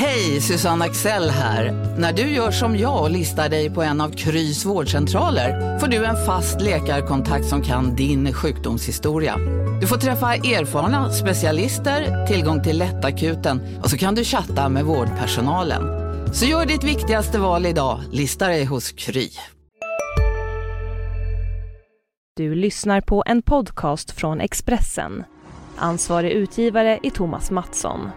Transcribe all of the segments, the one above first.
Hej, Susanne Axel här. När du gör som jag och listar dig på en av Krys vårdcentraler får du en fast läkarkontakt som kan din sjukdomshistoria. Du får träffa erfarna specialister, tillgång till lättakuten och så kan du chatta med vårdpersonalen. Så gör ditt viktigaste val idag, listar dig hos Kry. Du lyssnar på en podcast från Expressen. Ansvarig utgivare är Thomas Mattsson.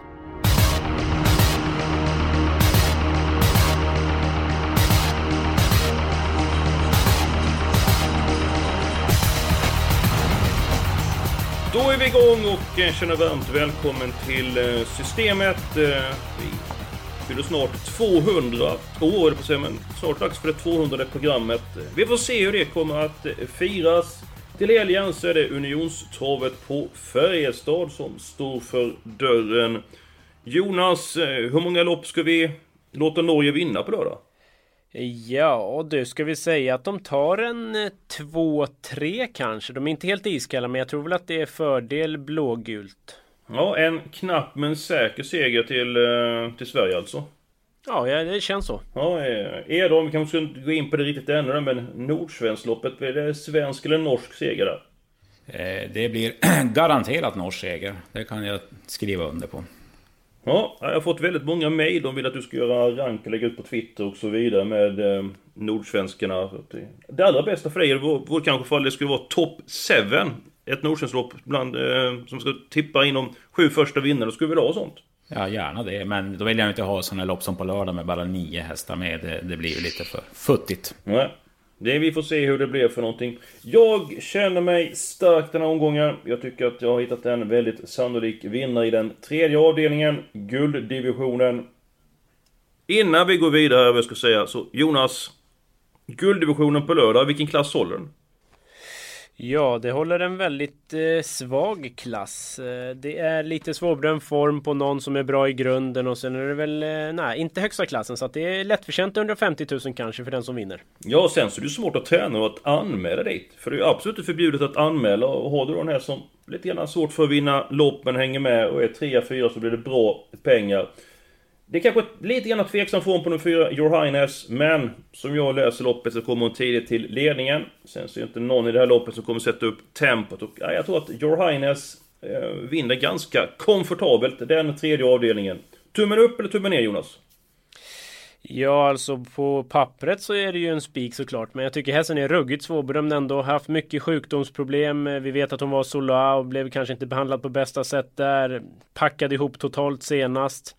Då är vi igång och eh, känner varmt välkommen till eh, Systemet. Eh, vi fyller snart 200 år, på sig, men snart dags för det 200 programmet. Vi får se hur det kommer att firas. Till helgen så är det Unionstravet på Färjestad som står för dörren. Jonas, hur många lopp ska vi låta Norge vinna på lördag? Ja, du ska vi säga att de tar en 2-3 kanske. De är inte helt iskalla, men jag tror väl att det är fördel blågult. Ja, en knapp men säker seger till, eh, till Sverige alltså. Ja, det känns så. Ja, är de, vi kanske ska gå in på det riktigt ännu men Nordsvenskloppet, blir det svensk eller norsk seger där? Eh, Det blir garanterat norsk seger. Det kan jag skriva under på. Ja, jag har fått väldigt många mejl. De vill att du ska göra rank och lägga ut på Twitter och så vidare med eh, nordsvenskarna. Det allra bästa för dig vore vore kanske för att det skulle vara top 7. Ett nordsvenskt bland eh, som ska tippa in de sju första vinnarna. Skulle vi vilja ha sånt? Ja, gärna det. Men då vill jag inte ha sådana lopp som på lördag med bara nio hästar med. Det, det blir ju lite för futtigt. Nej. Det, vi får se hur det blir för någonting. Jag känner mig stark den här omgången. Jag tycker att jag har hittat en väldigt sannolik vinnare i den tredje avdelningen, gulddivisionen. Innan vi går vidare, vad jag ska säga, så Jonas. Gulddivisionen på lördag, vilken klass håller den? Ja, det håller en väldigt eh, svag klass. Eh, det är lite svårbedömd form på någon som är bra i grunden och sen är det väl, eh, nej, inte högsta klassen. Så att det är lättförtjänt 150 000 kanske för den som vinner. Ja, sen så är det svårt att träna och att anmäla dit. För det är ju absolut förbjudet att anmäla och har du den här som lite grann svårt för att vinna lopp men hänger med och är 3-4 så blir det bra pengar. Det är kanske lite grann tveksam form på nummer 4, Your Highness, men som jag läser loppet så kommer hon tidigt till ledningen. Sen så är det inte någon i det här loppet som kommer sätta upp tempot och ja, jag tror att Your Highness eh, vinner ganska komfortabelt den tredje avdelningen. Tummen upp eller tummen ner Jonas? Ja, alltså på pappret så är det ju en spik såklart. Men jag tycker hästen är ruggigt svårbedömd ändå. Haft mycket sjukdomsproblem. Eh, vi vet att hon var sola och blev kanske inte behandlad på bästa sätt där. Packade ihop totalt senast.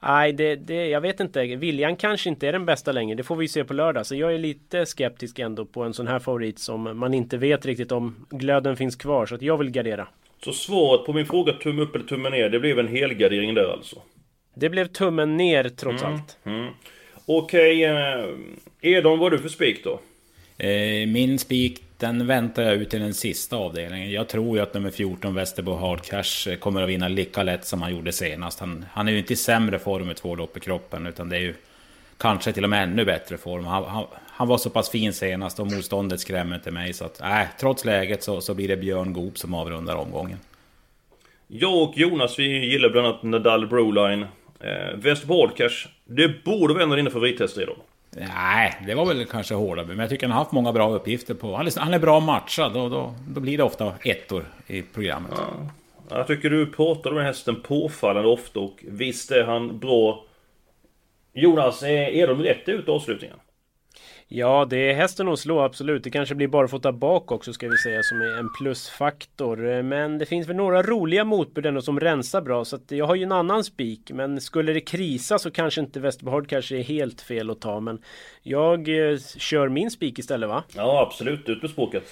Nej, det, det, jag vet inte. Viljan kanske inte är den bästa längre. Det får vi se på lördag. Så jag är lite skeptisk ändå på en sån här favorit som man inte vet riktigt om glöden finns kvar. Så att jag vill gardera. Så svaret på min fråga tumme upp eller tumme ner, det blev en helgardering där alltså? Det blev tummen ner trots Mm, allt. Mm. Okej, eh, Edon, vad är du för spik då? Eh, Min spik, den väntar jag ut till den sista avdelningen. Jag tror ju att nummer 14, Västerbo Hard Cash, eh, kommer att vinna lika lätt som han gjorde senast. Han, han är ju inte i sämre form med två lopp i kroppen, utan det är ju kanske till och med ännu bättre form. Han, han, han var så pass fin senast och motståndet skrämmer inte mig. Så att, äh, trots läget så, så blir det Björn Goop som avrundar omgången. Jag och Jonas, vi gillar bland annat Nadal Broline. Eh, Västerbo Hard Cash, det borde vara en av dina favorithästar idag. Nej, det var väl kanske hårdare. Men jag tycker han har haft många bra uppgifter på... Han är, han är bra matchad och då, då blir det ofta ettor i programmet. Ja. Jag tycker du pratar om den hästen påfallande ofta och visst är han bra. Jonas, är, de rätt ut avslutningen? Ja, det är hästen att slå absolut. Det kanske blir bara fota bak också ska vi säga som är en plusfaktor. Men det finns väl några roliga motbud ändå som rensar bra. Så att jag har ju en annan spik. Men skulle det krisa så kanske inte Västerbehard kanske är helt fel att ta. Men jag eh, kör min spik istället va? Ja, absolut. Ut med spåket.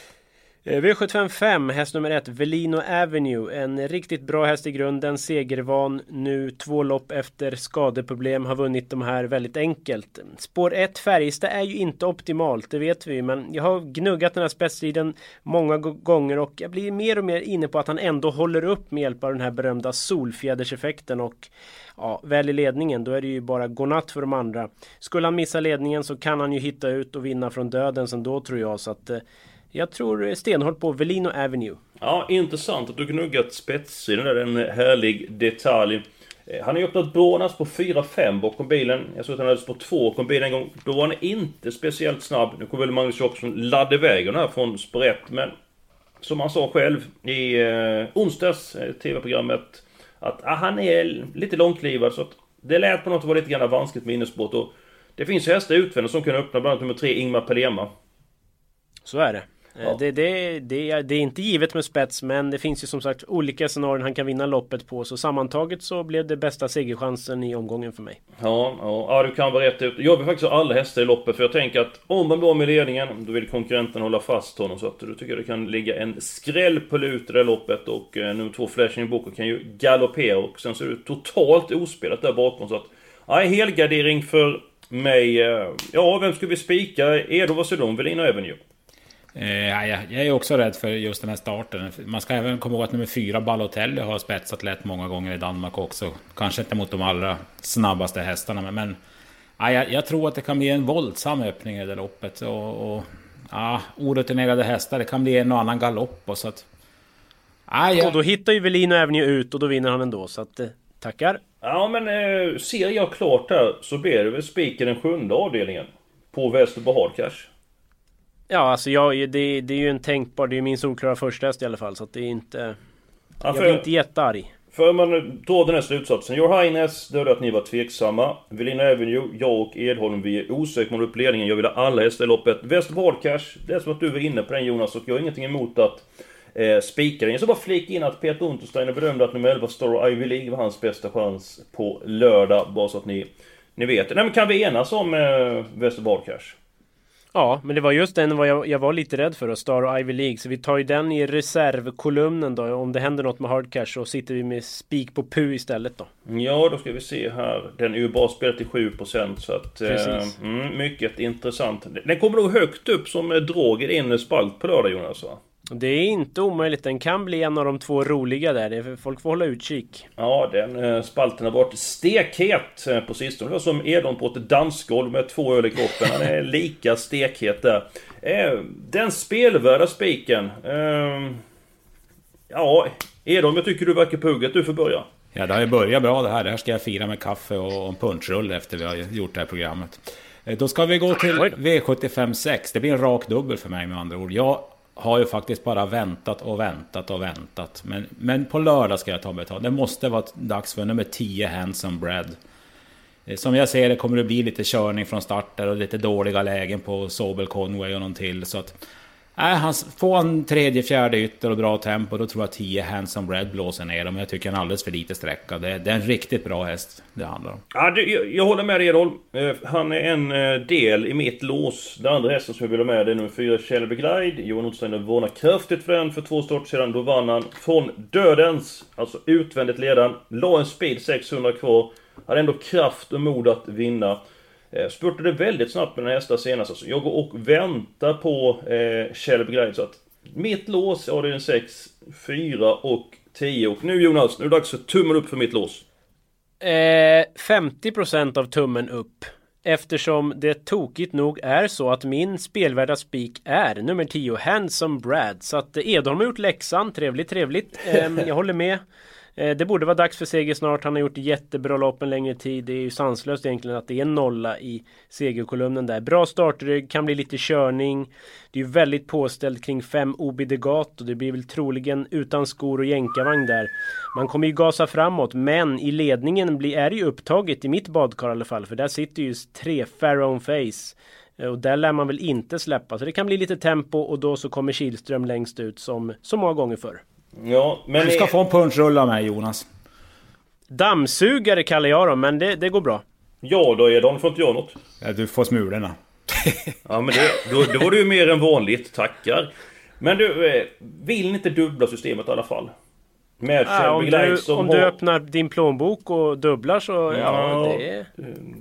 Eh, V755, häst nummer ett, Velino Avenue. En riktigt bra häst i grunden, segervan nu, två lopp efter skadeproblem, har vunnit de här väldigt enkelt. Spår 1, Färjestad, är ju inte optimalt, det vet vi, men jag har gnuggat den här spetsstriden många gånger och jag blir mer och mer inne på att han ändå håller upp med hjälp av den här berömda solfjäderseffekten och ja, väl i ledningen, då är det ju bara godnatt för de andra. Skulle han missa ledningen så kan han ju hitta ut och vinna från döden sen då tror jag, så att eh, jag tror stenhårt på Velino Avenue. Ja, intressant att du gnuggat spets i den där, en härlig detalj. Eh, han har ju öppnat Bornas på 4-5 bakom bilen. Jag såg att han hade spår 2 bakom bilen en gång. Då var han inte speciellt snabb. Nu kommer väl Magnus Jacobsson ladda iväg den här från 1, men... Som han sa själv i eh, onsdags, eh, TV-programmet, att ah, han är lite långklivad så att det lät på något att vara lite grann vanskligt minnesbrott och det finns hästar utvändigt som kan öppna, bland annat nummer 3, Ingmar Pelema. Så är det. Eh, ja. Det, det, det, det, är inte givet med spets men det finns ju som sagt olika scenarion han kan vinna loppet på så sammantaget så blev det bästa segerchansen i omgången för mig. Ja, ja, ja du kan vara rätt ut. Jag vill faktiskt ha alla hästar i loppet för jag tänker att om man blir med ledningen då vill konkurrenten hålla fast honom så att då tycker jag det kan ligga en skräll på lut i det loppet och eh, nummer två Flashing Boko kan ju galoppera och sen så är det totalt ospelat där bakom så att ja, helgardering för mig. Eh, ja, vem ska vi spika? Edo Vasilon, Velina Avenue. Eh, jag, jag är också rädd för just den här starten. Man ska även komma ihåg att nummer fyra Balotelli har spetsat lätt många gånger i Danmark också. Kanske inte mot de allra snabbaste hästarna, men, men ja, jag, jag, tror att det kan bli en våldsam öppning i det loppet. Och, och ja, orutinerade hästar, det kan bli en och annan galopp. Och, så att, ja, jag... och då hittar ju Velino även ut och då vinner han ändå. Så att, eh, tackar! Ja men eh, ser jag klart här så blir det väl spiken den sjunde avdelningen. På Västerbo Hardcash. Ja, alltså jag, det, det är ju en tänkbar, det är min solklara första häst i alla fall så att det är inte... Ja, jag blir inte jättearg. För man drar den här slutsatsen. Your Highness, det hörde att ni var tveksamma. Velina Avenue, jag och Edholm, vi är osäkra på uppledningen. Jag vill ha alla hästar i loppet. Västerbo Hardcash, det är som att du var inne på den Jonas och jag har ingenting emot att eh, spika den. Jag ska bara flika in att Peter Untersteiner bedömde att nummer 11 Star Ivy League var hans bästa chans på lördag. Bara så att ni, ni vet. Nej men kan vi enas om eh, Västerbo Hardcash? Ja, men det var just den jag, jag var lite rädd för då, Star och Ivy League. Så vi tar ju den i reservkolumnen då. Om det händer något med Hardcash så sitter vi med spik på PU istället då. Ja, då ska vi se här. Den är ju bara spelad till 7% så att... Eh, mm, mycket intressant. Den kommer nog högt upp som drag i din spalt på lördag Jonas va? Det är inte omöjligt. Den kan bli en av de två roliga där. Folk får hålla utkik. Ja, den eh, spalten har varit stekhet eh, på sistone. Det var som Edon på ett dansgolv med två öl i kroppen. Han är lika stekhet där. Eh, den spelvärda spiken. Ja, Edon, jag tycker du verkar pugget. Du får börja. Ja, det har ju börjat bra det här. Det här ska jag fira med kaffe och en punschrulle efter vi har gjort det här programmet. Då ska vi gå till V75 6. Det blir en rak dubbel för mig med andra ord. Jag har ju faktiskt bara väntat och väntat och väntat. Men, men på lördag ska jag ta mig Det måste vara dags för nummer 10, Handsome Bread. Eh, som jag ser det kommer det bli lite körning från starter och lite dåliga lägen på Sobel Conway och någon till. Så att Nej, han får en tredje, fjärde ytter och bra tempo, då tror jag 10 Handsome Red blåser ner dem. Jag tycker han är alldeles för lite sträcka. Det, det, är en riktigt bra häst det handlar om. Ja, det, jag, jag, håller med dig Edholm. Eh, han är en eh, del i mitt lås. Den andra hästen som jag vill ha med det är nummer 4 Shelby Glide. Johan Ottsteiner varnar kraftigt för den för två starter sedan. Då vann han från dödens, alltså utvändigt ledan. La en speed 600 kvar. Hade ändå kraft och mod att vinna. Eh, spurtade väldigt snabbt med den hästen senast. Alltså, jag går och väntar på eh, Shelby Glide. Så att mitt lås, ja det är en 6, 4 och 10. Och nu Jonas, nu är det dags för tummen upp för mitt lås. Eh, 50% av tummen upp. Eftersom det tokigt nog är så att min spelvärda spik är nummer 10, Handsome Brad. Så att Edholm har gjort läxan, trevligt trevligt. Eh, jag håller med. Eh, det borde vara dags för seger snart. Han har gjort jättebra lopp en längre tid. Det är ju sanslöst egentligen att det är nolla i segerkolumnen där. Bra startrygg, kan bli lite körning. Det är ju väldigt påställt kring 5 Obidegat och Det blir väl troligen utan skor och jänkarvagn där. Man kommer ju gasa framåt, men i ledningen blir, är det ju upptaget i mitt badkar i alla fall. För där sitter ju tre Pharaoh Face. Eh, och där lär man väl inte släppa. Så det kan bli lite tempo och då så kommer Kihlström längst ut som så många gånger förr. Ja, men... Du ska få en punschrulla med Jonas. Dammsugare kallar jag dem, men det, det går bra. Ja då Edon, får inte jag något. Ja, du får smulorna. ja men det, då, då var det ju mer än vanligt, tackar. Men du, eh, vill ni inte dubbla systemet i alla fall? Med ja, om du, som om har... du öppnar din plånbok och dubblar så, ja, ja det...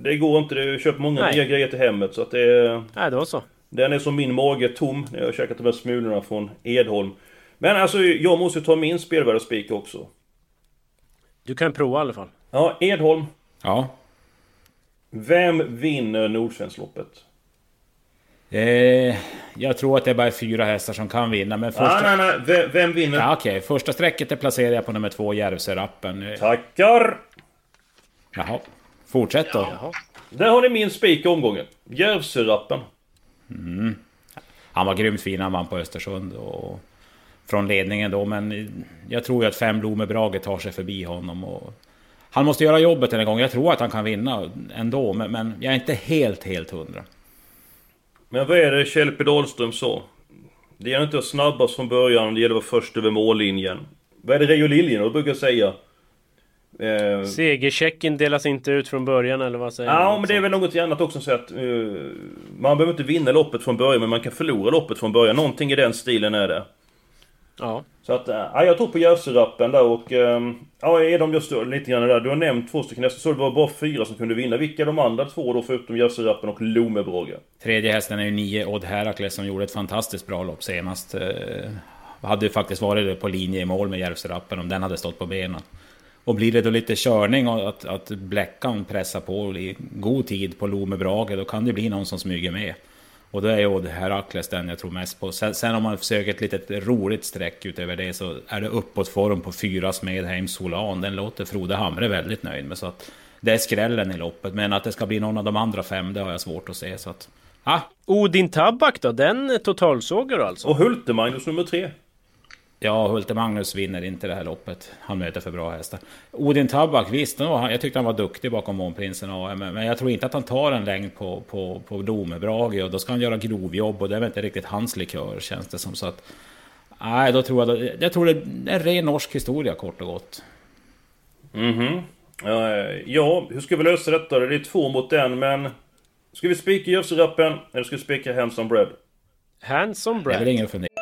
Det går inte, du köper många Nej. nya grejer till hemmet så att det... Nej, det var så. Den är som min mage tom när jag har käkat de här smulorna från Edholm. Men alltså, jag måste ta min spelvärde också. Du kan prova i alla fall. Ja, Edholm. Ja. Vem vinner Nordsvenskloppet? Eh, jag tror att det är bara fyra hästar som kan vinna. Men första... Ah, nej, nej, vem, vem vinner? Ja, Okej, okay. första strecket är placerar jag på nummer två, Järvsörappen. Tackar! Jaha. Fortsätt då. Jaha. Där har ni min spik i omgången. Järvsörappen. Han var grymt fin han vann på Östersund. Och från ledningen då. Men jag tror ju att fem Blomebrage tar sig förbi honom. Och han måste göra jobbet den här gången. Jag tror att han kan vinna ändå. Men, men jag är inte helt, helt hundra. Men vad är det Kjell P Dahlström sa? Det gäller inte att snabbast från början, det gäller att vara först över mållinjen. Vad är det Reijo Liljenroth brukar säga? Eh, Segerchecken delas inte ut från början eller vad säger Ja, du? men det är väl något annat också så att... Uh, man behöver inte vinna loppet från början, men man kan förlora loppet från början. Någonting i den stilen är det. Ja. Så att, uh, ja, jag tror på Järvsörappen där och... Um, ja, är de just lite grann där. Du har nämnt två stycken hästar, så det var bara fyra som kunde vinna. Vilka är de andra två då, förutom Järvsörappen och Lomebrage? Tredje hästen är ju nio Odd Herakles som gjorde ett fantastiskt bra lopp senast. Eh, hade ju faktiskt varit på linje i mål med Järvsörappen om den hade stått på benen. Och blir det då lite körning och att, att Bläckan pressar på i god tid på Lome Brage, då kan det bli någon som smyger med. Och då är ju Herakles den jag tror mest på. Sen, sen om man försöker ett litet roligt streck utöver det så är det uppåtform på fyra Smedheim Solan. Den låter Frode Hamre väldigt nöjd med. Så att det är skrällen i loppet. Men att det ska bli någon av de andra fem, det har jag svårt att se. Så att, ah, Odin Tabak då? Den totalsågar du alltså? Och Hulte-Magnus nummer tre. Ja, Hulte Magnus vinner inte det här loppet. Han möter för bra hästar. Odin Tabak, visst, no, jag tyckte han var duktig bakom Månprinsen AM. Men jag tror inte att han tar en längd på, på, på Lomebrage. Och då ska han göra grovjobb och det är väl inte riktigt hans likör känns det som. Så att, nej, då tror jag... Jag tror det är en ren norsk historia kort och gott. Mhm. Eh, ja, hur ska vi lösa detta? Det är två mot en, men... Ska vi spika Järvsörappen eller ska vi spika Handsome Bread? Handsome Det är väl ingen fundera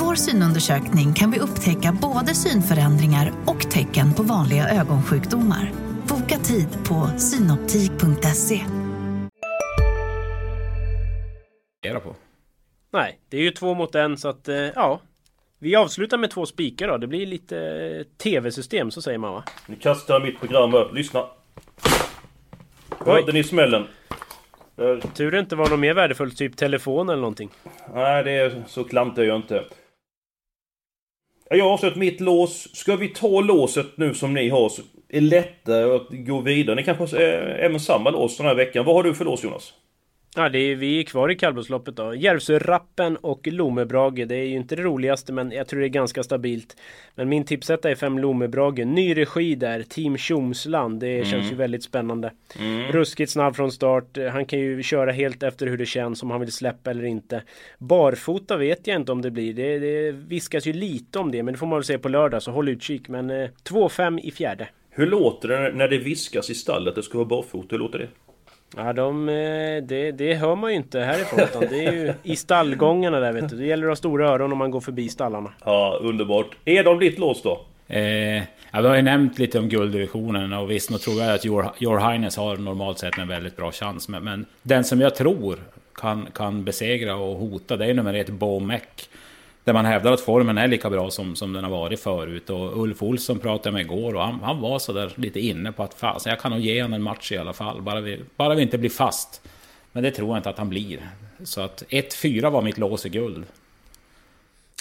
Vår synundersökning kan vi upptäcka både synförändringar och tecken på vanliga ögonsjukdomar. Boka tid på synoptik.se. på. Nej, det är ju två mot en så att eh, ja. Vi avslutar med två spikar då. Det blir lite eh, tv-system, så säger man va? Nu kastar jag mitt program upp. Lyssna. Hörde ni smällen? Tur det inte var något mer värdefullt, typ telefon eller någonting. Nej, det är så klantig är jag inte. Jag har avslutat mitt lås. Ska vi ta låset nu som ni har så är det lättare att gå vidare. Ni kanske är även eh, samma lås den här veckan. Vad har du för lås Jonas? Ja, det är, vi är kvar i kallblodsloppet då. Järvsörappen och Lomebrage. Det är ju inte det roligaste, men jag tror det är ganska stabilt. Men min tipsetta är fem Lomebrage. Ny regi där, Team Tjomsland. Det känns ju väldigt spännande. Ruskigt snabb från start. Han kan ju köra helt efter hur det känns, om han vill släppa eller inte. Barfota vet jag inte om det blir. Det, det viskas ju lite om det, men det får man väl se på lördag, så håll utkik. Men eh, 2-5 i fjärde. Hur låter det när det viskas i stallet? Det ska vara barfota. Hur låter det? Ja, de, eh, det, det hör man ju inte härifrån. Utan det är ju i stallgångarna där vet du. Det gäller att ha stora öron om man går förbi stallarna. Ja, underbart. Är de ditt lås då? Eh, ja, vi har ju nämnt lite om gulddivisionen och visst, nog tror jag att Your, Your Highness har normalt sett en väldigt bra chans. Men, men den som jag tror kan, kan besegra och hota, det är nummer ett Bomek. Där man hävdar att formen är lika bra som, som den har varit förut. Och Ulf Olsson pratade jag med igår och han, han var sådär lite inne på att fasen, jag kan nog ge honom en match i alla fall. Bara vi, bara vi inte blir fast. Men det tror jag inte att han blir. Så att 1-4 var mitt lås i guld.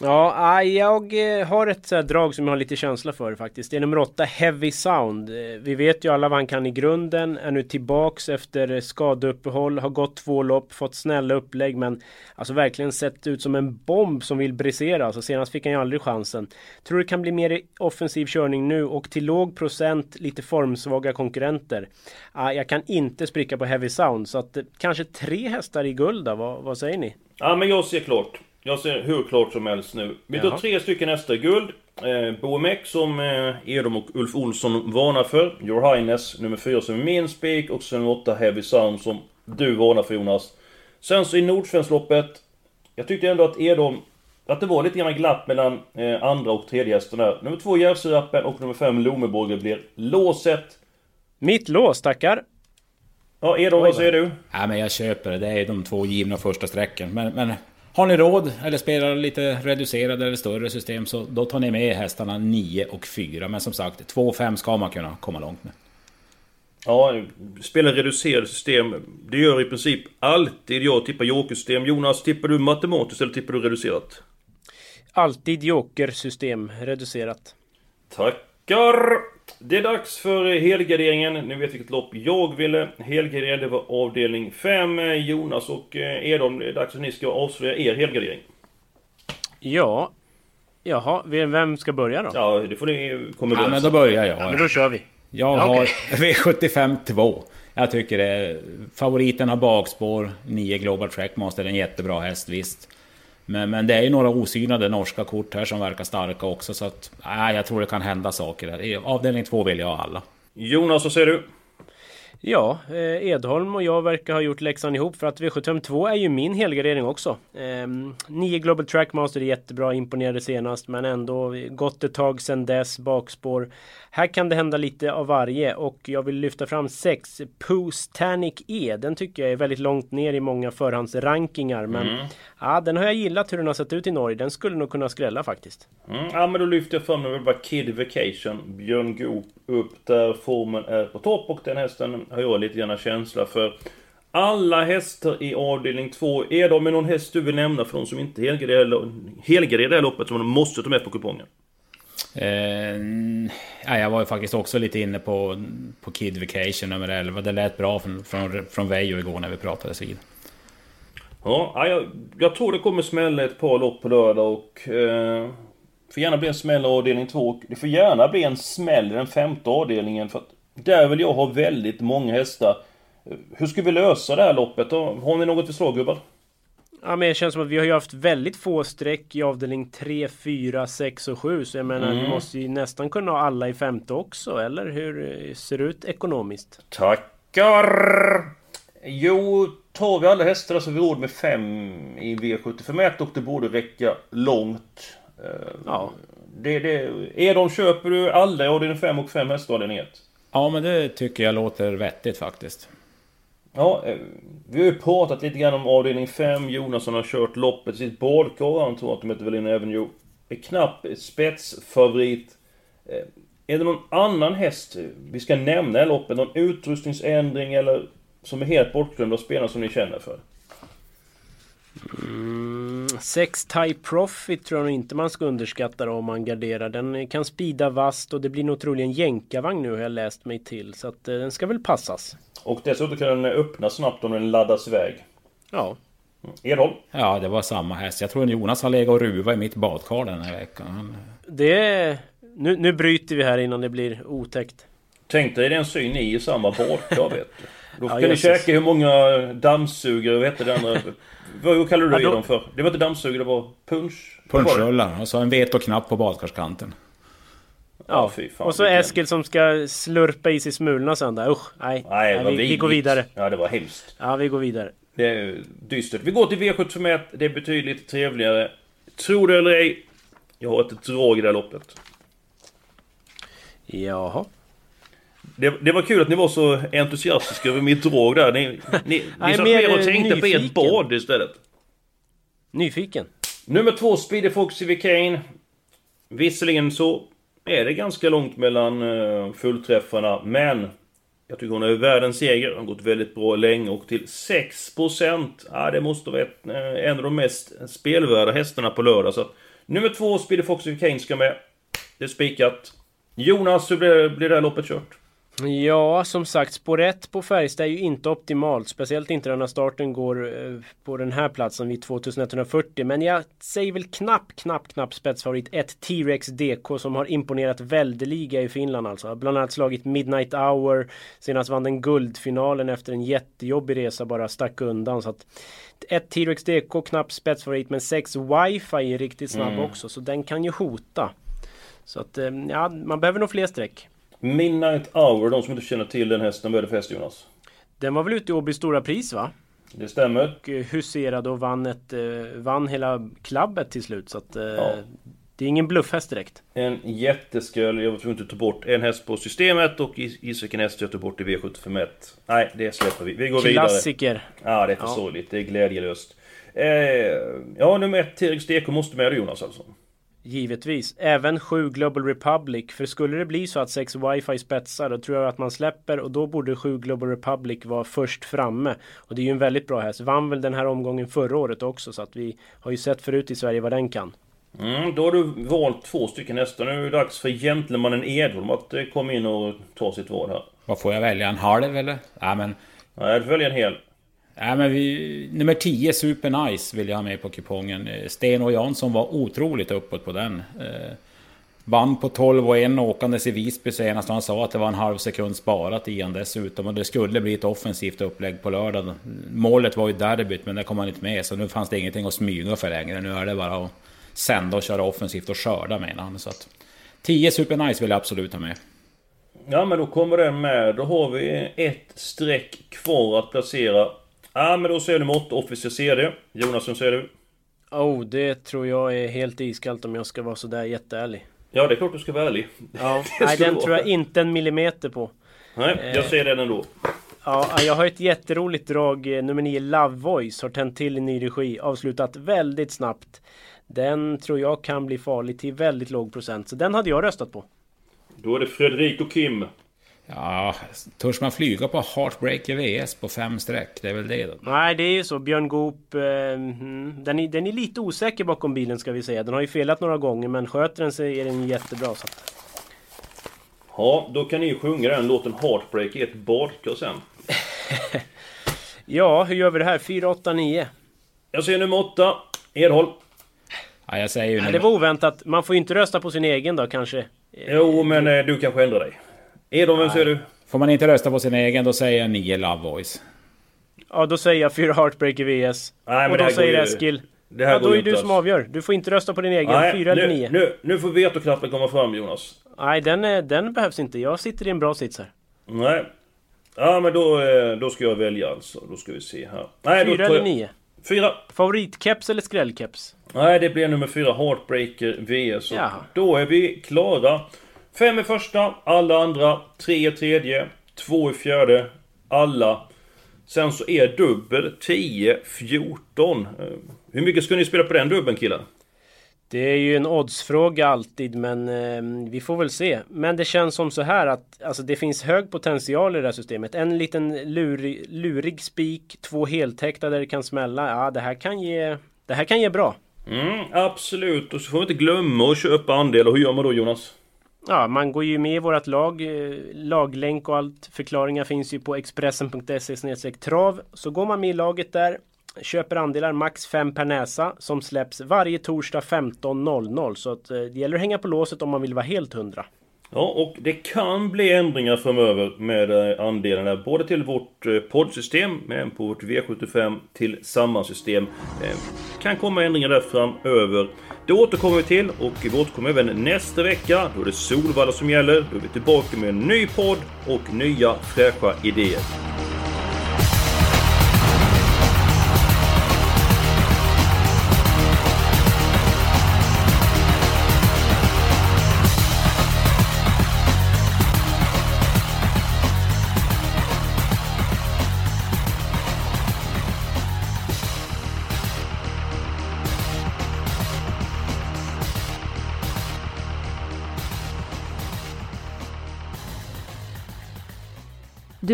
Ja, ah, jag eh, har ett så drag som jag har lite känsla för faktiskt. Det är nummer 8, Heavy Sound. Eh, vi vet ju alla vad han kan i grunden. Är nu tillbaks efter skadeuppehåll. Har gått två lopp, fått snälla upplägg men alltså verkligen sett ut som en bomb som vill brisera. Alltså senast fick han ju aldrig chansen. Tror det kan bli mer offensiv körning nu och till låg procent lite formsvaga konkurrenter. Ah, jag kan inte spricka på Heavy Sound så att eh, kanske tre hästar i guld då. Vad, vad säger ni? Ja, men jag ser klart. Jag ser hur klart som helst nu. Vi tar Jaha. tre stycken hästar guld. Eh, Boemek som eh, Edom och Ulf Olsson varnar för. Your Highness nummer fyra som är min spik. Och sen nummer åtta Heavy Sound som du varnar för Jonas. Sen så i Nordsvenskloppet. Jag tyckte ändå att Edom... Att det var lite grann glapp mellan eh, andra och tredje hästen där. Nummer två Järvsörappen och nummer fem Lomeborger blir låset. Mitt lås, tackar! Ja, Edon, vad säger du? Ja, men jag köper det. Det är de två givna första sträcken. Men, men har ni råd eller spelar lite reducerade eller större system så då tar ni med hästarna 9 och 4. Men som sagt, 2 och 5 ska man kunna komma långt med. Ja, spela reducerade system. Det gör i princip alltid jag tippar jokersystem. Jonas, tippar du matematiskt eller tippar du reducerat? Alltid jokersystem reducerat. Tackar! Det är dags för helgarderingen. Ni vet vilket lopp jag ville helgardera. Det var avdelning 5. Jonas och eh, Edholm, det är dags att ni ska avslöja er helgardering. Ja. Jaha, vem ska börja då? Ja, det får ni komma Ja, men då börjar jag. Ja, men då kör vi. Jag Ja, har okej. V75 2. Jag tycker det. Favoriten har bakspår. 9 Global Trackmaster, en jättebra häst visst. Men, men det är ju några osynade norska kort här som verkar starka också så att... Nej, jag tror det kan hända saker där. I avdelning 2 vill jag ha alla. Jonas, vad säger du? Ja, eh, Edholm och jag verkar ha gjort läxan ihop för att V752 är ju min helgardering också. Ehm, 9 Global Trackmaster är jättebra, imponerade senast men ändå gått ett tag sedan dess, bakspår. Här kan det hända lite av varje och jag vill lyfta fram 6 Pustanic E. Den tycker jag är väldigt långt ner i många förhandsrankingar men ja, den har jag gillat hur den har sett ut i Norge. Den skulle nog kunna skrälla faktiskt. Mm, ja men då lyfter jag fram nu bara Kid Vacation. Björn Goop upp där formen är på topp och den hästen har jag lite grann känsla för. Alla hästar i avdelning 2. Är de med någon häst du vill nämna för de som inte helgarderar det här loppet som de måste ta med på kupongen? Eh, ja, jag var ju faktiskt också lite inne på, på Kid Vacation nummer 11. Det lät bra från, från, från Veijo igår när vi pratades vid. Ja, ja, jag, jag tror det kommer smälla ett par lopp på lördag och... Eh, får gärna bli en smäll i avdelning 2 och det får gärna bli en smäll i den femte avdelningen för att där vill jag ha väldigt många hästar. Hur ska vi lösa det här loppet då? Har ni något förslag gubbar? Ja men det känns som att vi har ju haft väldigt få streck i avdelning 3, 4, 6 och 7 Så jag menar vi måste ju nästan kunna ha alla i femte också eller hur eh, ser det ut ekonomiskt? Tackar! Jo, tar vi alla hästar så har vi råd med fem i V75 och det borde räcka långt. Eh, Ja. Det, det, är de köper du alla i avdelning 5 och 5 hästar i avdelning 1? Ja, men det tycker jag låter vettigt faktiskt. Ja, eh, vi har ju pratat lite grann om avdelning 5. Jonasson har kört loppet sitt badkar. Han tror att de heter Velina Avenue. Är knapp spetsfavorit. Eh, är det någon annan häst vi ska nämna i loppet? Någon utrustningsändring eller som är helt bortglömd av spelarna som ni känner för? Mm, 6 Type Profit tror jag nog inte man ska underskatta då, om man garderar. Den kan spida vast och det blir nog troligen jänkarvagn nu har jag läst mig till. Så att eh, den ska väl passas. Och dessutom kan den öppna snabbt om den laddas iväg. Ja. Edholm? Ja, det var samma häst. Jag tror att Jonas har legat och ruvat i mitt badkar den här veckan. Han- Det... Nu, nu bryter vi här innan det blir otäckt. Tänk dig den syn ni i samma badkar vet du. Då Ja, kan ni Jesus. käka hur många dammsugare, vad hette det andra? vad kallar du Ja, då- dem för? Det var inte dammsugare, det var punch? Punschrullar och så en vetoknapp på badkarskanten. Ja, fy fan, och så vilken- Eskil som ska slurpa i sig smulorna sen där. Usch, nej. Nej, vi, vi går vidare. Ja, det var hemskt. Ja, vi går vidare. Det är dystert. Vi går till V751. Det är betydligt trevligare. Tro det eller ej. Jag har ett drag i det här loppet. Jaha. Det, det var kul att ni var så entusiastiska över mitt drag där. Ni, ni, ni Nej, satt mer, och tänkte på ert nyfiken. bad istället. Nyfiken. Nummer två, Speedy Foxy Vicane. Visserligen så är det ganska långt mellan uh, fullträffarna, men jag tycker hon är världens seger. Hon har gått väldigt bra länge och till 6%. Ja, det måste vara ett, eh, en av de mest spelvärda hästarna på lördag. Så nummer två, Speedy Foxy Vicane ska med. Det är spikat. Jonas, hur blir, blir det här loppet kört? Ja, som sagt, spår 1 på Färjestad är ju inte optimalt. Speciellt inte när starten går eh, på den här platsen vid 2140. Men jag säger väl knapp, knapp, knapp spetsfavorit. Ett T-Rex DK som har imponerat väldeliga i Finland alltså. Bland annat slagit Midnight Hour. Senast vann den guldfinalen efter en jättejobbig resa bara stack undan. Så att ett T-Rex DK, knapp spetsfavorit. Men 6 Wi-Fi är riktigt snabb också. Så den kan ju hota. Så att, eh, ja, man behöver nog fler streck. Midnight Hour, de som inte känner till den hästen, vad är det för häst Jonas? Den var väl ute i Åby Stora Pris va? Det stämmer. Och eh, huserade och vann, ett, eh, vann hela klabbet till slut. Så att, eh, Ja. Det är ingen bluffhäst direkt. En jättesköld. Jag var tvungen att ta bort en häst på systemet och Isaken häst jag tog bort i V751. Nej, det släpper vi. Vi går vidare. Klassiker. Ja, det är för Ja. Det är glädjelöst. Eh, ja, nummer ett, Erik Steko måste med Jonas alltså. Givetvis. Även 7 Global Republic. För skulle det bli så att 6 Wi-Fi spetsar då tror jag att man släpper och då borde 7 Global Republic vara först framme. Och det är ju en väldigt bra häst. Vann väl den här omgången förra året också så att vi har ju sett förut i Sverige vad den kan. Mm, då har du valt två stycken hästar. Nu är det dags för gentlemannen Edholm att eh, komma in och ta sitt val här. Vad får jag välja? En halv eller? Ja, men... Nej, du väljer en hel. Ja, men vi, nummer 10, Super Nice, vill jag ha med på kupongen. Eh, Sten och Jansson var otroligt uppåt på den. Eh, vann på 12 och 1 åkandes i Visby senast. och Han sa att det var en halv sekund sparat i han dessutom. Och det skulle bli ett offensivt upplägg på lördagen Målet var ju derbyt, men det kom han inte med. Så nu fanns det ingenting att smyga för längre. Nu är det bara att sända och köra offensivt och skörda menar han. Så att 10 Super Nice vill jag absolut ha med. Ja, men då kommer den med. Då har vi ett streck kvar att placera. Ja, men då säger du mot Officer CD. Jonas, hur säger du? Oh, det tror jag är helt iskallt om jag ska vara sådär jätteärlig. Ja, det är klart du ska vara ärlig. Ja, nej den tror jag inte en millimeter på. Nej, jag säger den ändå. Ja, jag har ett jätteroligt drag. Eh, Nummer 9 Love Voice har tänt till i ny regi. Avslutat väldigt snabbt. Den tror jag kan bli farlig till väldigt låg procent. Så den hade jag röstat på. Då är det Fredrik och Kim. Ja, törs man flyga på Heartbreaker VS på fem streck? Det är väl det då? Nej, det är ju så. Björn Goop. Eh, mm, den, är, den är lite osäker bakom bilen ska vi säga. Den har ju felat några gånger men sköter den sig är den jättebra. Så att, Ja, då kan ni sjunga den låten Heartbreak i ett badkar sen. ja, hur gör vi det här? 4, 8, 9. Jag säger nummer åtta, Edholm. Ja, jag säger ju... Nej, det var oväntat. Man får ju inte rösta på sin egen då kanske. Jo, men eh, du kanske ändrar dig. Edholm, vem säger du? Får man inte rösta på sin egen, då säger jag 9 Love Voice. Ja, då säger jag 4 Heartbreaker VS. Nej, men och då säger Eskil. Det här Ja, då är det du som avgör. Du får inte rösta på din egen. Nej, 4 eller nu, 9. nu, nu får vetoknappen komma fram Jonas. Nej, den, är, den behövs inte. Jag sitter i en bra sits här. Nej. Ja, men då, eh, då ska jag välja alltså. Då ska vi se här. Nej, då 4 tar eller jag- 9? Fyra. Favoritkeps eller skrällkeps? Nej, det blir nummer fyra, Heartbreaker VS. Och Jaha. Då är vi klara. Fem i första, alla andra. Tre i tredje, två i fjärde, alla. Sen så är dubbel 10, 14. Eh, Hur mycket ska ni spela på den dubbeln killar? Det är ju en oddsfråga alltid, men eh, vi får väl se. Men det känns som så här att alltså, det finns hög potential i det här systemet. En liten lurig, lurig spik, två heltäckta där det kan smälla. Ja, det här kan ge, det här kan ge bra. Mm, absolut. Och så får vi inte glömma att köpa andel. Och hur gör man då Jonas? Ja, man går ju med i vårt lag. Eh, laglänk och allt. Förklaringar finns ju på expressen.se trav. Så går man med i laget där. Köper andelar max 5 per näsa som släpps varje torsdag 15.00. Så att, eh, det gäller att hänga på låset om man vill vara helt hundra. Ja, och det kan bli ändringar framöver med eh, andelarna. Både till vårt eh, poddsystem, men på vårt V75 till samma system. Eh, kan komma ändringar där framöver. Det återkommer vi till och vi återkommer även nästa vecka. Då är det Solvalla som gäller. Då är vi tillbaka med en ny podd och nya fräscha idéer.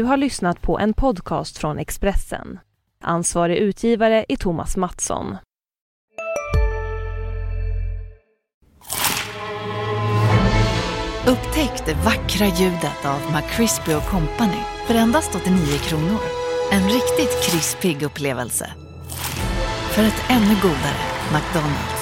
Du har lyssnat på en podcast från Expressen. Ansvarig utgivare är Thomas Mattsson. Upptäck det vackra ljudet av McCrispy Company för endast 89 kronor. En riktigt krispig upplevelse. För ett ännu godare McDonalds.